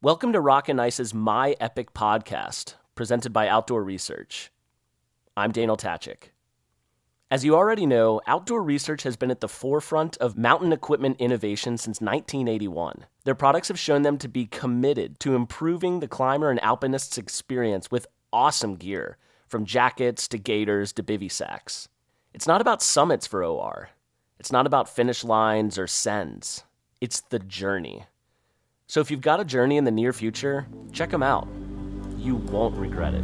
Welcome to Rock and Ice's My Epic podcast, presented by Outdoor Research. I'm Daniel Tachik. As you already know, Outdoor Research has been at the forefront of mountain equipment innovation since 1981. Their products have shown them to be committed to improving the climber and alpinist's experience with awesome gear, from jackets to gaiters to bivy sacks. It's not about summits for OR. It's not about finish lines or sends. It's the journey. So if you've got a journey in the near future, check them out. You won't regret it.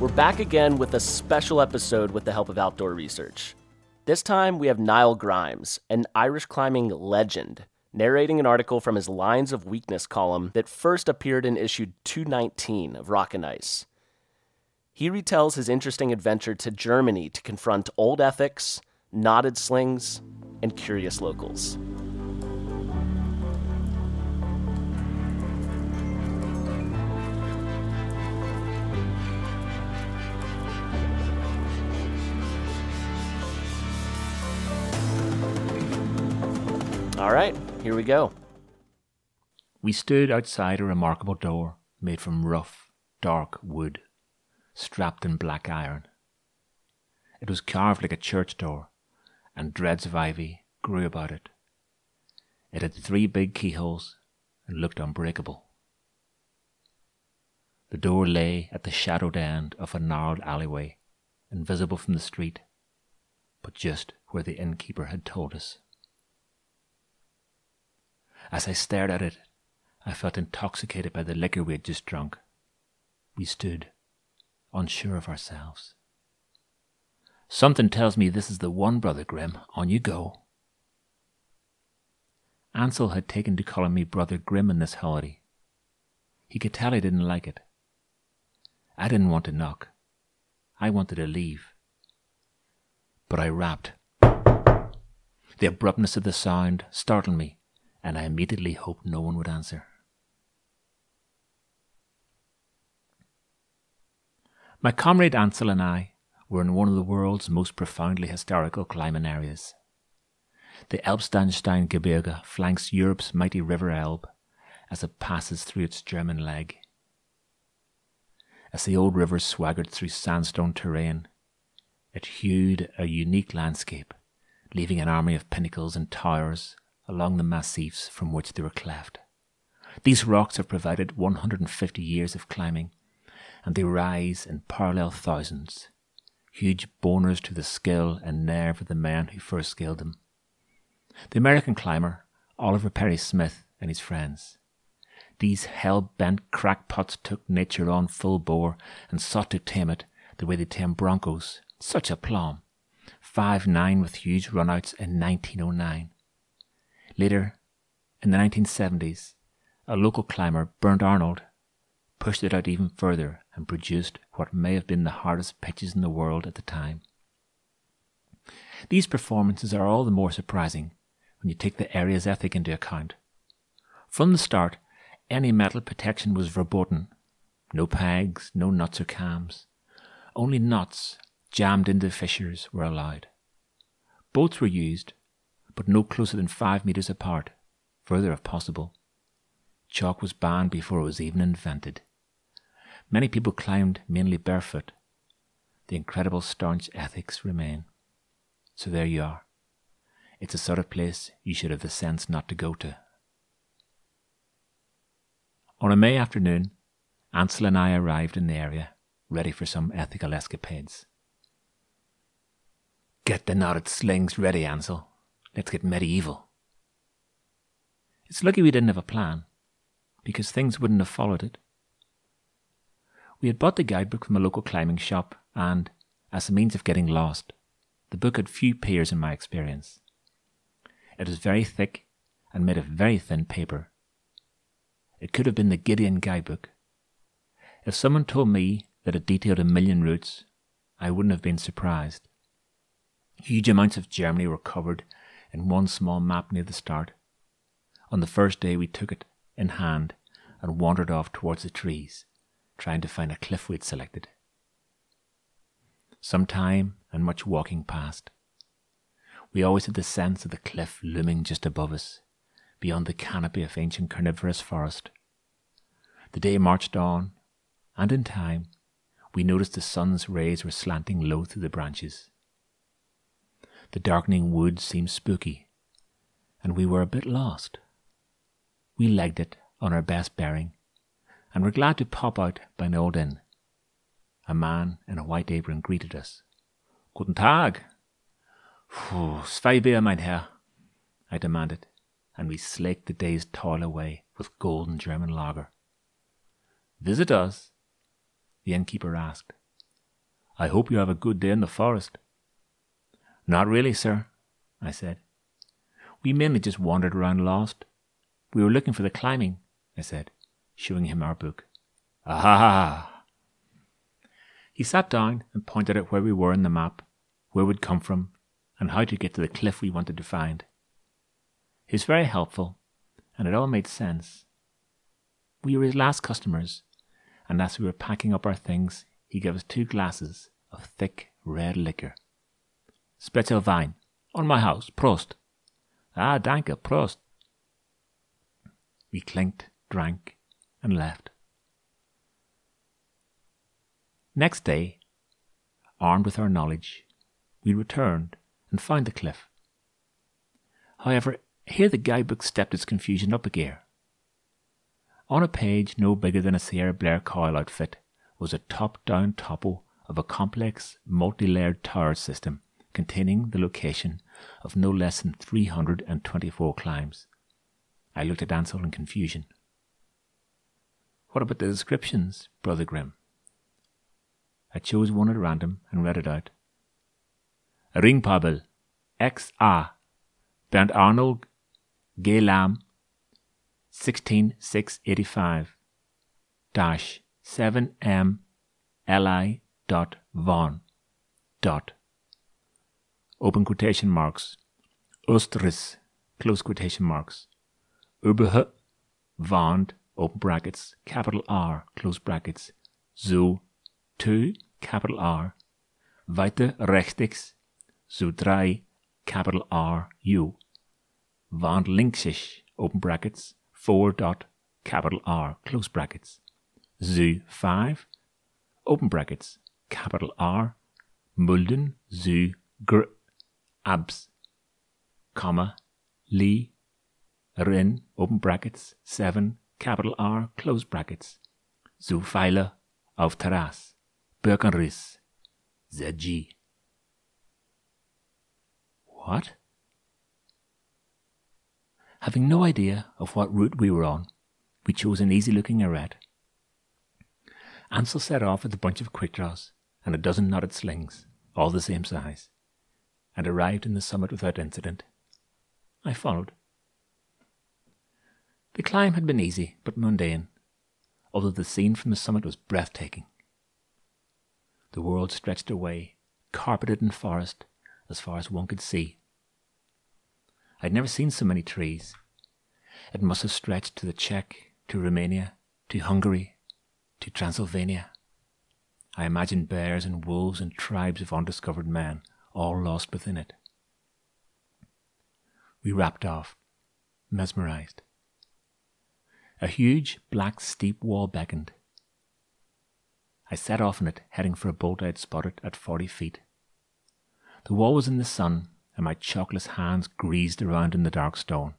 We're back again with a special episode with the help of Outdoor Research. This time we have Niall Grimes, an Irish climbing legend, narrating an article from his Lines of Weakness column that first appeared in issue 219 of Rock and Ice. He retells his interesting adventure to Germany to confront old ethics, knotted slings, and curious locals. All right, here we go. We stood outside a remarkable door made from rough, dark wood, strapped in black iron. It was carved like a church door, and dreads of ivy grew about it. It had three big keyholes and looked unbreakable. The door lay at the shadowed end of a narrowed alleyway, invisible from the street, but just where the innkeeper had told us. As I stared at it, I felt intoxicated by the liquor we had just drunk. We stood, unsure of ourselves. Something tells me this is the one, Brother Grim. On you go. Ansel had taken to calling me Brother Grim in this holiday. He could tell I didn't like it. I didn't want to knock. I wanted to leave. But I rapped. The abruptness of the sound startled me and I immediately hoped no one would answer. My comrade Ansel and I were in one of the world's most profoundly historical climbing areas. The Elbsandstein Gebirge flanks Europe's mighty river Elbe as it passes through its German leg. As the old river swaggered through sandstone terrain, it hewed a unique landscape, leaving an army of pinnacles and towers along the massifs from which they were cleft. These rocks have provided 150 years of climbing, and they rise in parallel thousands, huge boners to the skill and nerve of the men who first scaled them. The American climber, Oliver Perry Smith, and his friends. These hell bent crackpots took nature on full bore and sought to tame it the way they tame broncos. Such a plum. Five nine with huge runouts in 1909. Later, in the 1970s, a local climber, Bernd Arnold, pushed it out even further and produced what may have been the hardest pitches in the world at the time. These performances are all the more surprising when you take the area's ethic into account. From the start, any metal protection was verboten. No pegs, no nuts or cams. Only knots jammed into fissures were allowed. Bolts were used, but no closer than five metres apart, further if possible. Chalk was banned before it was even invented. Many people climbed mainly barefoot. The incredible staunch ethics remain. So there you are. It's a sort of place you should have the sense not to go to. On a May afternoon, Ansel and I arrived in the area, ready for some ethical escapades. Get the knotted slings ready, Ansel, Let's get medieval. It's lucky we didn't have a plan, because things wouldn't have followed it. We had bought the guidebook from a local climbing shop, and, as a means of getting lost, the book had few peers in my experience. It was very thick and made of very thin paper. It could have been the Gideon guidebook. If someone told me that it detailed a million routes, I wouldn't have been surprised. Huge amounts of Germany were covered in one small map near the start. On the first day, we took it in hand and wandered off towards the trees, trying to find a cliff we'd selected. Some time and much walking passed. We always had the sense of the cliff looming just above us, beyond the canopy of ancient carnivorous forest. The day marched on, and in time we noticed the sun's rays were slanting low through the branches. The darkening wood seemed spooky, and we were a bit lost. We legged it on our best bearing, and were glad to pop out by an old inn. A man in a white apron greeted us. Guten Tag. Zwei Bier, mein Herr, I demanded, and we slaked the day's toil away with golden German lager. Visit us, the innkeeper asked. I hope you have a good day in the forest. Not really, sir, I said. We mainly just wandered around lost. We were looking for the climbing, I said, showing him our book. Ah! He sat down and pointed out where we were in the map, where we'd come from, and how to get to the cliff we wanted to find. He was very helpful, and it all made sense. We were his last customers, and as we were packing up our things, he gave us two glasses of thick red liquor. Special wine. On my house. Prost. Ah, danke. Prost. We clinked, drank, and left. Next day, armed with our knowledge, we returned and found the cliff. However, here the guidebook stepped its confusion up a gear. On a page no bigger than a Sierra Blair-Coyle outfit was a top down topo of a complex, multi layered tower system containing the location of no less than 324 climbs. I looked at Ansel in confusion. What about the descriptions, Brother Grimm? I chose one at random and read it out. Ringpabel, X.A. Bernd Arnold, Gelam, 16685, dash 7M Li dot von dot open quotation marks. Ostris close quotation marks. Überhe Wand open brackets. Capital R close brackets. So two capital R. Weiter rechtix so drei capital R U. Wand linksisch open brackets. 4 dot capital R close brackets. Zoo 5 open brackets. Capital R. Mulden Zoo Gr abs comma Lee Rin open brackets 7 capital R close brackets zu Zufeiler auf Terrasse Birkenriss ZG What? Having no idea of what route we were on, we chose an easy looking arete. Ansel set off with a bunch of quick draws and a dozen knotted slings, all the same size, and arrived in the summit without incident. I followed. The climb had been easy but mundane, although the scene from the summit was breathtaking. The world stretched away, carpeted in forest, as far as one could see. I'd never seen so many trees. It must have stretched to the Czech, to Romania, to Hungary, to Transylvania. I imagined bears and wolves and tribes of undiscovered men, all lost within it. We rapped off, mesmerized. A huge, black, steep wall beckoned. I set off on it, heading for a bolt I had spotted at forty feet. The wall was in the sun, and my chalkless hands greased around in the dark stone.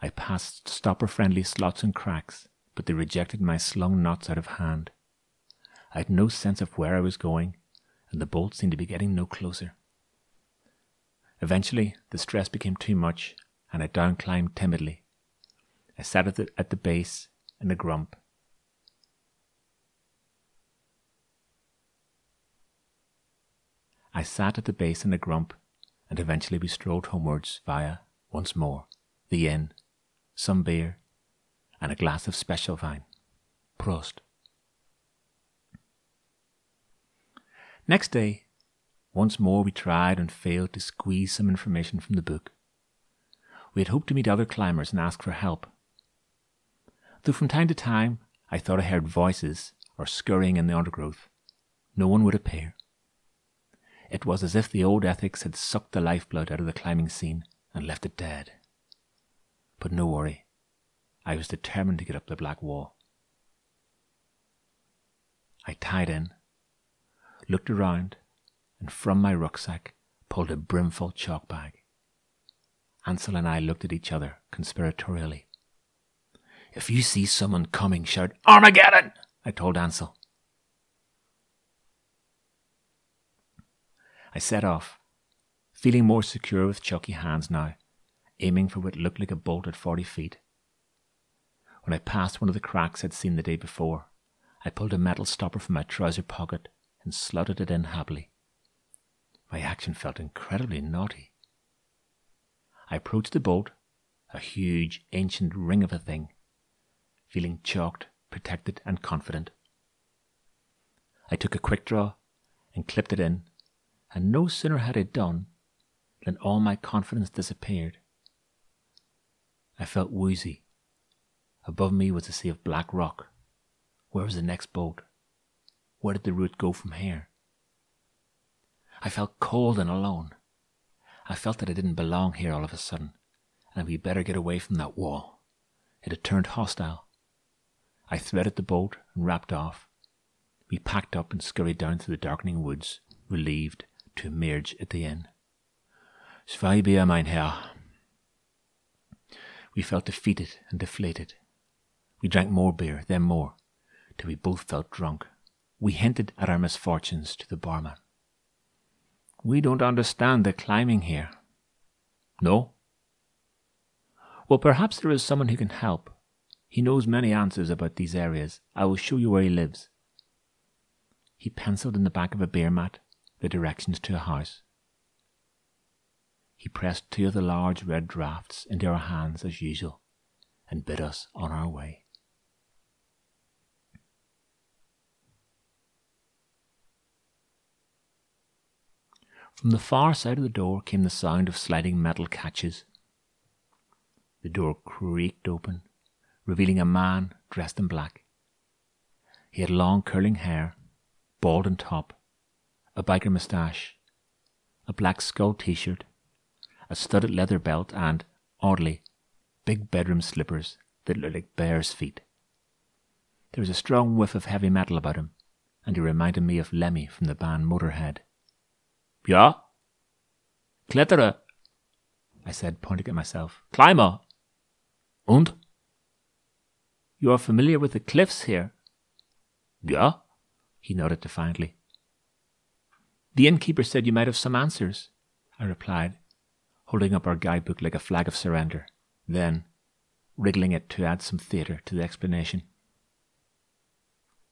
I passed stopper friendly slots and cracks, but they rejected my slung knots out of hand. I had no sense of where I was going, and the bolt seemed to be getting no closer. Eventually, the stress became too much, and I downclimbed timidly. I sat at the, at the base in a grump. I sat at the base in a grump and eventually we strolled homewards via, once more, the inn, some beer, and a glass of special wine. Prost. Next day, once more we tried and failed to squeeze some information from the book. We had hoped to meet other climbers and ask for help. Though from time to time I thought I heard voices or scurrying in the undergrowth, no one would appear. It was as if the old ethics had sucked the lifeblood out of the climbing scene and left it dead. But no worry. I was determined to get up the black wall. I tied in, looked around, and from my rucksack pulled a brimful chalk bag. Ansel and I looked at each other conspiratorially. If you see someone coming, shout Armageddon! I told Ansel. I set off, feeling more secure with chalky hands now, aiming for what looked like a bolt at forty feet. When I passed one of the cracks I'd seen the day before, I pulled a metal stopper from my trouser pocket and slotted it in happily. My action felt incredibly naughty. I approached the bolt, a huge, ancient ring of a thing, feeling chalked, protected, and confident. I took a quick draw and clipped it in, and no sooner had I done than all my confidence disappeared. I felt woozy. Above me was a sea of black rock. Where was the next bolt? Where did the route go from here? I felt cold and alone. I felt that I didn't belong here all of a sudden, and we'd better get away from that wall. It had turned hostile. I threaded the bolt and rapped off. We packed up and scurried down through the darkening woods, relieved to emerge at the inn. Zwei Bier, mein Herr. We felt defeated and deflated. We drank more beer, then more till we both felt drunk. We hinted at our misfortunes to the barman. We don't understand the climbing here. No? Well, perhaps there is someone who can help. He knows many answers about these areas. I will show you where he lives. He penciled in the back of a beer mat the directions to a house. He pressed two of the large red drafts into our hands as usual and bid us on our way. From the far side of the door came the sound of sliding metal catches. The door creaked open, revealing a man dressed in black. He had long curling hair, bald on top, a biker moustache, a black skull t shirt, a studded leather belt, and, oddly, big bedroom slippers that looked like bear's feet. There was a strong whiff of heavy metal about him, and he reminded me of Lemmy from the band Motorhead. Ja? Kletterer, I said, pointing at myself. Climber. Und? You are familiar with the cliffs here? Ja, he nodded defiantly. The innkeeper said you might have some answers, I replied, holding up our guidebook like a flag of surrender, then wriggling it to add some theatre to the explanation.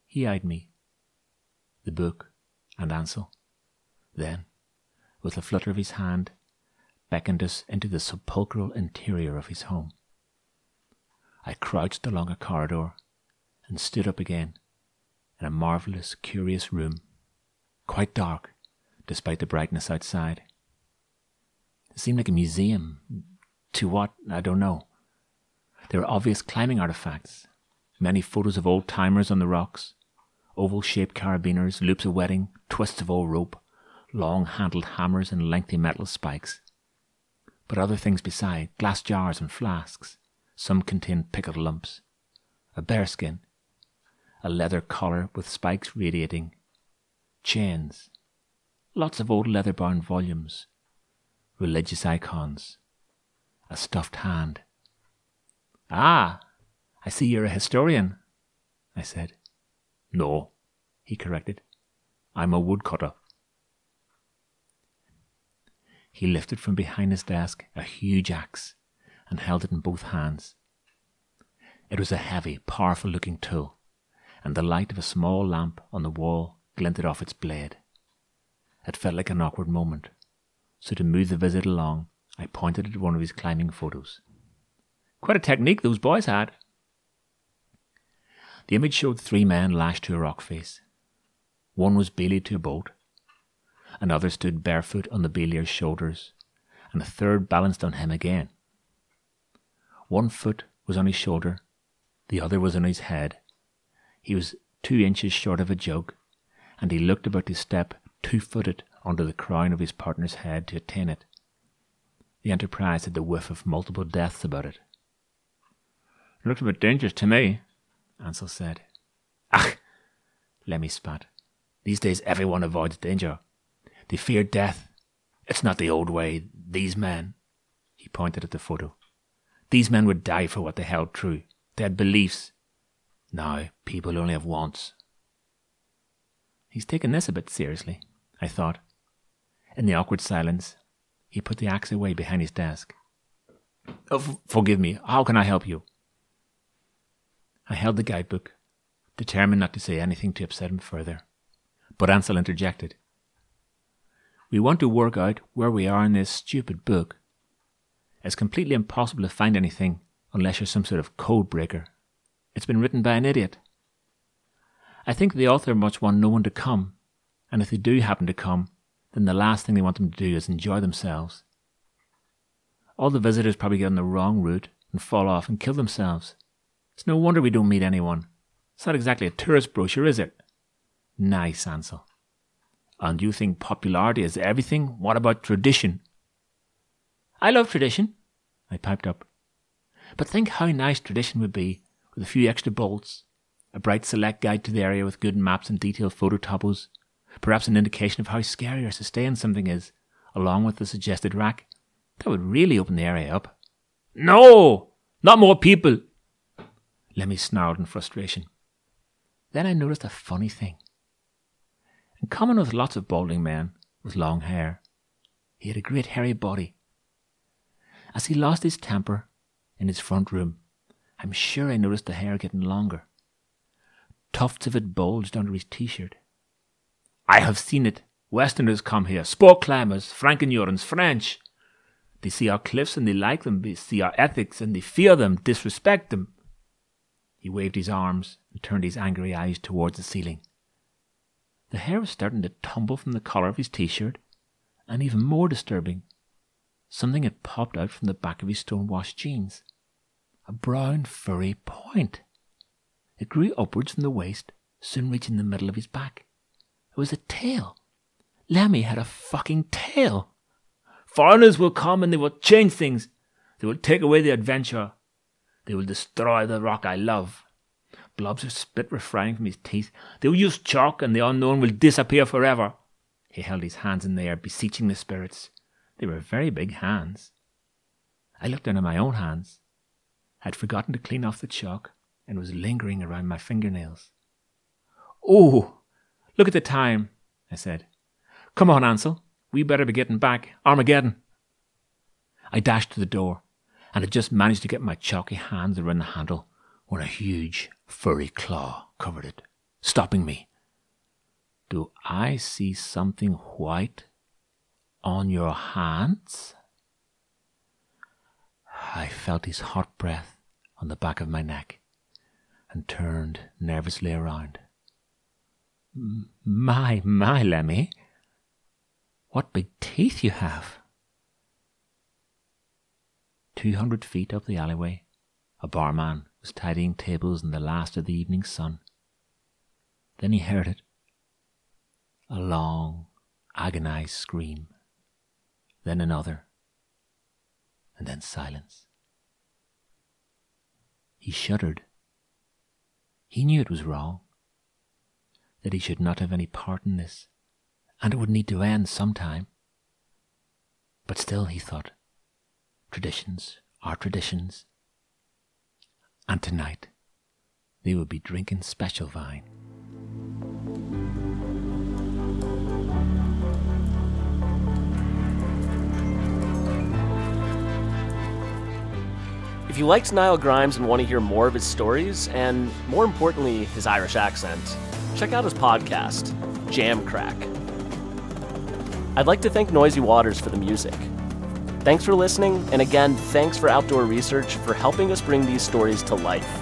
He eyed me, the book, and Ansel. Then with a flutter of his hand, beckoned us into the sepulchral interior of his home. I crouched along a corridor and stood up again in a marvellous, curious room, quite dark despite the brightness outside. It seemed like a museum. To what? I don't know. There were obvious climbing artifacts, many photos of old timers on the rocks, oval shaped carabiners, loops of wedding, twists of old rope, long handled hammers and lengthy metal spikes. But other things beside, glass jars and flasks. Some contained pickled lumps, a bearskin, a leather collar with spikes radiating, chains, lots of old leather bound volumes, religious icons, a stuffed hand. Ah, I see you're a historian, I said. No, he corrected. I'm a woodcutter. He lifted from behind his desk a huge axe and held it in both hands. It was a heavy, powerful looking tool, and the light of a small lamp on the wall glinted off its blade. It felt like an awkward moment, so to move the visit along, I pointed at one of his climbing photos. Quite a technique those boys had. The image showed three men lashed to a rock face. One was belayed to a bolt, another stood barefoot on the belayer's shoulders, and a third balanced on him again. One foot was on his shoulder, The other was on his head. He was two inches short of a jug, and he looked about to step two footed under the crown of his partner's head to attain it. The enterprise had the whiff of multiple deaths about it. It looked a bit dangerous to me, Ansel said. Ach, Lemmy spat. These days everyone avoids danger. They fear death. It's not the old way. These men, he pointed at the photo, these men would die for what they held true. They had beliefs. Now, people only have wants. He's taken this a bit seriously, I thought. In the awkward silence, he put the axe away behind his desk. Oh, f- forgive me. How can I help you? I held the guidebook, determined not to say anything to upset him further. But Ansel interjected. We want to work out where we are in this stupid book. It's completely impossible to find anything unless you're some sort of code breaker. It's been written by an idiot. I think the author must want no one to come, and if they do happen to come, then the last thing they want them to do is enjoy themselves. All the visitors probably get on the wrong route and fall off and kill themselves. It's no wonder we don't meet anyone. It's not exactly a tourist brochure, is it? Nice, Ansel. And you think popularity is everything? What about tradition? I love tradition, I piped up. But think how nice tradition would be with a few extra bolts, a bright select guide to the area with good maps and detailed photo topos, perhaps an indication of how scary or sustained something is, along with the suggested rack. That would really open the area up. No! Not more people! Lemmy snarled in frustration. Then I noticed a funny thing. In common with lots of balding men with long hair, he had a great hairy body. As he lost his temper in his front room, I'm sure I noticed the hair getting longer. Tufts of it bulged under his t-shirt. I have seen it. Westerners come here, sport climbers, Frankenurans, French. They see our cliffs and they like them. They see our ethics and they fear them, disrespect them. He waved his arms and turned his angry eyes towards the ceiling. The hair was starting to tumble from the collar of his t-shirt, and even more disturbing, something had popped out from the back of his stone-washed jeans. A brown, furry point. It grew upwards from the waist, soon reaching the middle of his back. It was a tail. Lemmy had a fucking tail. Foreigners will come and they will change things. They will take away the adventure. They will destroy the rock I love. Blobs of spit were frying from his teeth. They will use chalk and the unknown will disappear forever. He held his hands in the air, beseeching the spirits. They were very big hands. I looked down at my own hands. I had forgotten to clean off the chalk and was lingering around my fingernails. Oh, look at the time, I said. Come on, Ansel. We better be getting back. Armageddon. I dashed to the door and had just managed to get my chalky hands around the handle when a huge, furry claw covered it, stopping me. Do I see something white on your hands? I felt his hot breath on the back of my neck and turned nervously around. My, my, Lemmy, what big teeth you have! Two hundred feet up the alleyway, a barman was tidying tables in the last of the evening sun. Then he heard it a long, agonized scream, then another, and then silence. He shuddered. He knew it was wrong, that he should not have any part in this, and it would need to end some time. But still, he thought, traditions are traditions. And tonight, they would be drinking special wine. If you liked Niall Grimes and want to hear more of his stories, and more importantly, his Irish accent, check out his podcast, Jam Crack. I'd like to thank Noisy Waters for the music. Thanks for listening, and again, thanks for Outdoor Research for helping us bring these stories to life.